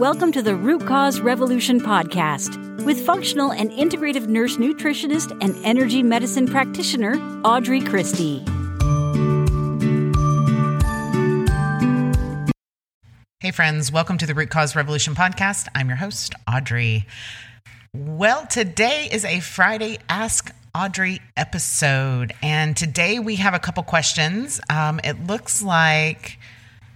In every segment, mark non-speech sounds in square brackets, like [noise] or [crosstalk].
Welcome to the Root Cause Revolution podcast with functional and integrative nurse nutritionist and energy medicine practitioner Audrey Christie. Hey, friends, welcome to the Root Cause Revolution podcast. I'm your host, Audrey. Well, today is a Friday Ask Audrey episode, and today we have a couple questions. Um, it looks like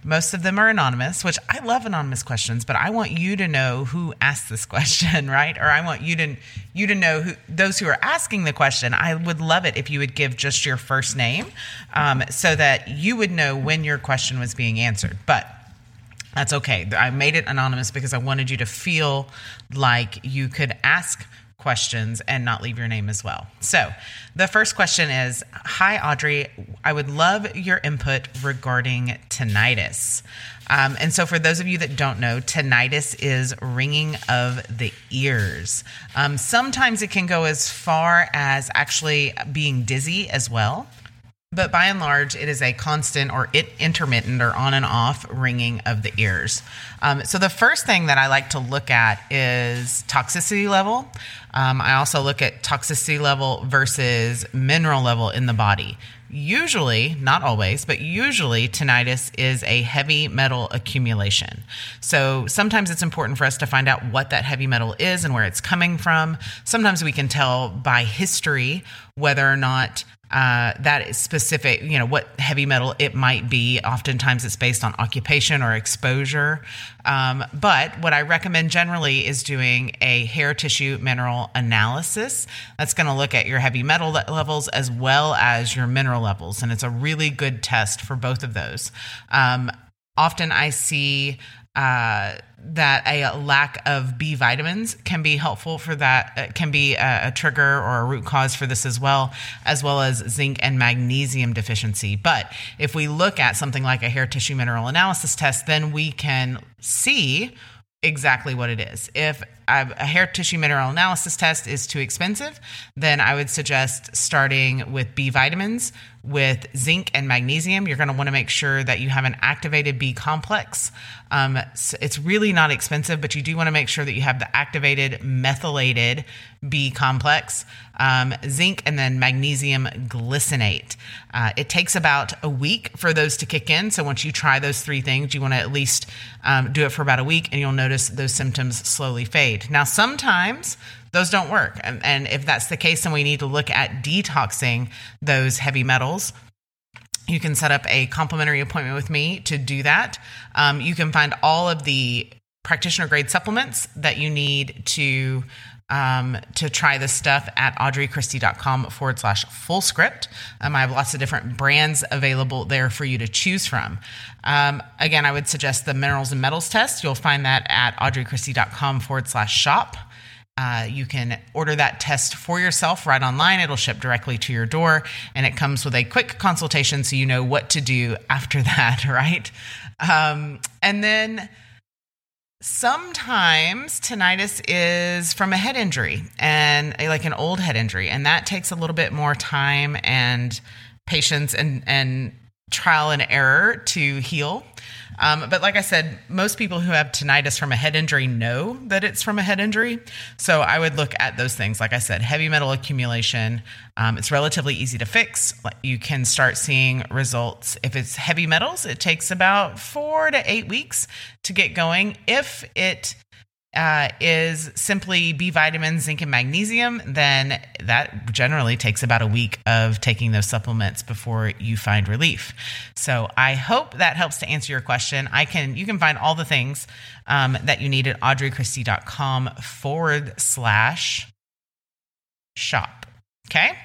most of them are anonymous, which I love anonymous questions, but I want you to know who asked this [laughs] question, right? Or I want you to you to know who those who are asking the question. I would love it if you would give just your first name, um, so that you would know when your question was being answered. But that's okay. I made it anonymous because I wanted you to feel like you could ask questions and not leave your name as well. So, the first question is Hi, Audrey. I would love your input regarding tinnitus. Um, and so, for those of you that don't know, tinnitus is ringing of the ears. Um, sometimes it can go as far as actually being dizzy as well. But by and large, it is a constant or it intermittent or on and off ringing of the ears. Um, so the first thing that I like to look at is toxicity level. Um, I also look at toxicity level versus mineral level in the body. Usually, not always, but usually tinnitus is a heavy metal accumulation. So sometimes it's important for us to find out what that heavy metal is and where it's coming from. Sometimes we can tell by history whether or not uh, that is specific, you know, what heavy metal it might be. Oftentimes it's based on occupation or exposure. Um, but what I recommend generally is doing a hair tissue mineral analysis. That's going to look at your heavy metal levels as well as your mineral levels. And it's a really good test for both of those. Um, often I see uh, that a lack of B vitamins can be helpful for that, uh, can be a, a, trigger or a root cause for this as well, as well as zinc and magnesium deficiency. But if we look at something like a hair tissue mineral analysis test, then we can see exactly what it is. If a hair tissue mineral analysis test is too expensive, then I would suggest starting with B vitamins, with zinc and magnesium. You're going to want to make sure that you have an activated B complex. Um, it's really not expensive, but you do want to make sure that you have the activated methylated B complex, um, zinc, and then magnesium glycinate. Uh, it takes about a week for those to kick in. So once you try those three things, you want to at least um, do it for about a week, and you'll notice those symptoms slowly fade. Now, sometimes those don't work. And, and if that's the case, then we need to look at detoxing those heavy metals you can set up a complimentary appointment with me to do that. Um, you can find all of the practitioner grade supplements that you need to um, to try this stuff at audreychristie.com forward slash Fullscript. Um, I have lots of different brands available there for you to choose from. Um, again, I would suggest the minerals and metals test. You'll find that at audreychristie.com forward slash shop. Uh, you can order that test for yourself right online. It'll ship directly to your door, and it comes with a quick consultation so you know what to do after [laughs] that, right? Um, and then sometimes tinnitus is from a head injury and like an old head injury, and that takes a little bit more time and patience and, and trial and error to heal. Um, but like I said, most people who have tinnitus from a head injury know that it's from a head injury. So I would look at those things. Like I said, heavy metal accumulation. Um, it's relatively easy to fix. You can start seeing results. If it's heavy metals, it takes about four to eight weeks to get going. If it uh, is simply B vitamins, zinc, and magnesium, then that generally takes about a week of taking those supplements before you find relief. So I hope that helps to answer your question. I can you can find all the things um, that you need at audreychristie.com forward slash shop. Okay.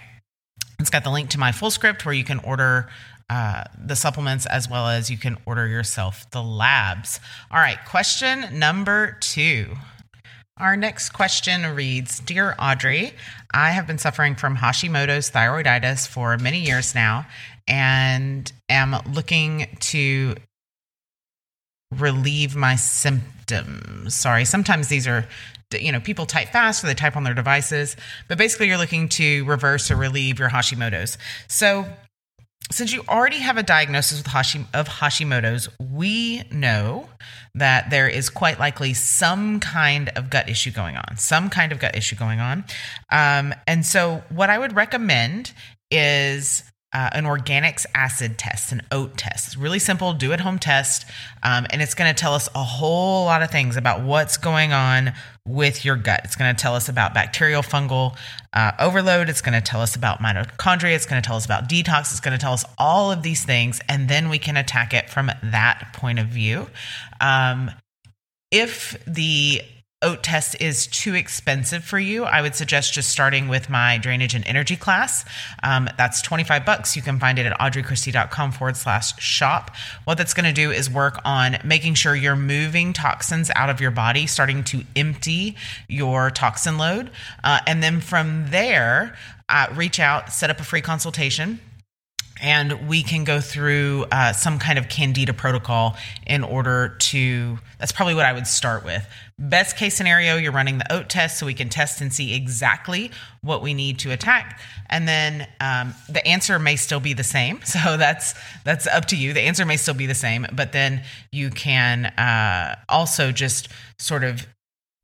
It's got the link to my Fullscript where you can order uh, the supplements as well as you can order yourself the labs. All right, question number two. Our next question reads Dear Audrey, I have been suffering from Hashimoto's thyroiditis for many years now and am looking to relieve my symptoms. Sorry, sometimes these are you know, people type fast or they type on their devices, but basically you're looking to reverse or relieve your Hashimoto's. So since you already have a diagnosis with of Hashimoto's, we know that there is quite likely some kind of gut issue going on, some kind of gut issue going on. Um, and so, what I would recommend is uh, an organics acid test, an OAT test. It's really simple, do at home test, um, and it's going to tell us a whole lot of things about what's going on with your gut. It's going to tell us about bacterial fungal uh, overload. It's going to tell us about mitochondria. It's going to tell us about detox. It's going to tell us all of these things, and then we can attack it from that point of view. Um, if the OAT test is too expensive for you, I would suggest just starting with my drainage and energy class. Um, that's 25 bucks. You can find it at audreychristie.com forward slash shop. What that's going to do is work on making sure you're moving toxins out of your body, starting to empty your toxin load. Uh, and then from there, uh, reach out, set up a free consultation and we can go through uh, some kind of candida protocol in order to that's probably what i would start with. Best case scenario you're running the OAT test so we can test and see exactly what we need to attack. And then um, the answer may still be the same [laughs] so that's that's up to you. The answer may still be the same but then you can uh, also just sort of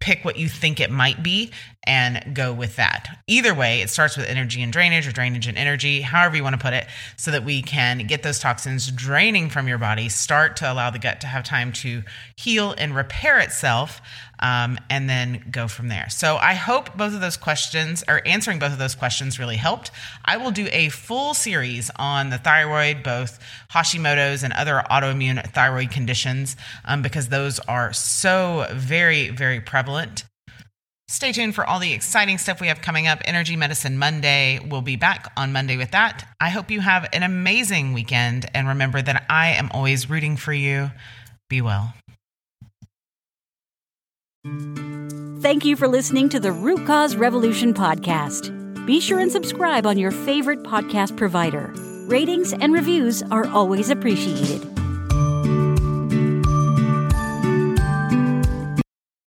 pick what you think it might be and go with that. Either way, it starts with energy and drainage or drainage and energy, however you want to put it, so that we can get those toxins draining from your body, start to allow the gut to have time to heal and repair itself, um, and then go from there. So I hope both of those questions or answering both of those questions really helped. I will do a full series on the thyroid, both Hashimoto's and other autoimmune thyroid conditions, um, because those are so very, very prevalent. Stay tuned for all the exciting stuff we have coming up. Energy Medicine Monday. We'll be back on Monday with that. I hope you have an amazing weekend. And remember that I am always rooting for you. Be well. Thank you for listening to the Root Cause Revolution podcast. Be sure and subscribe on your favorite podcast provider. Ratings and reviews are always appreciated.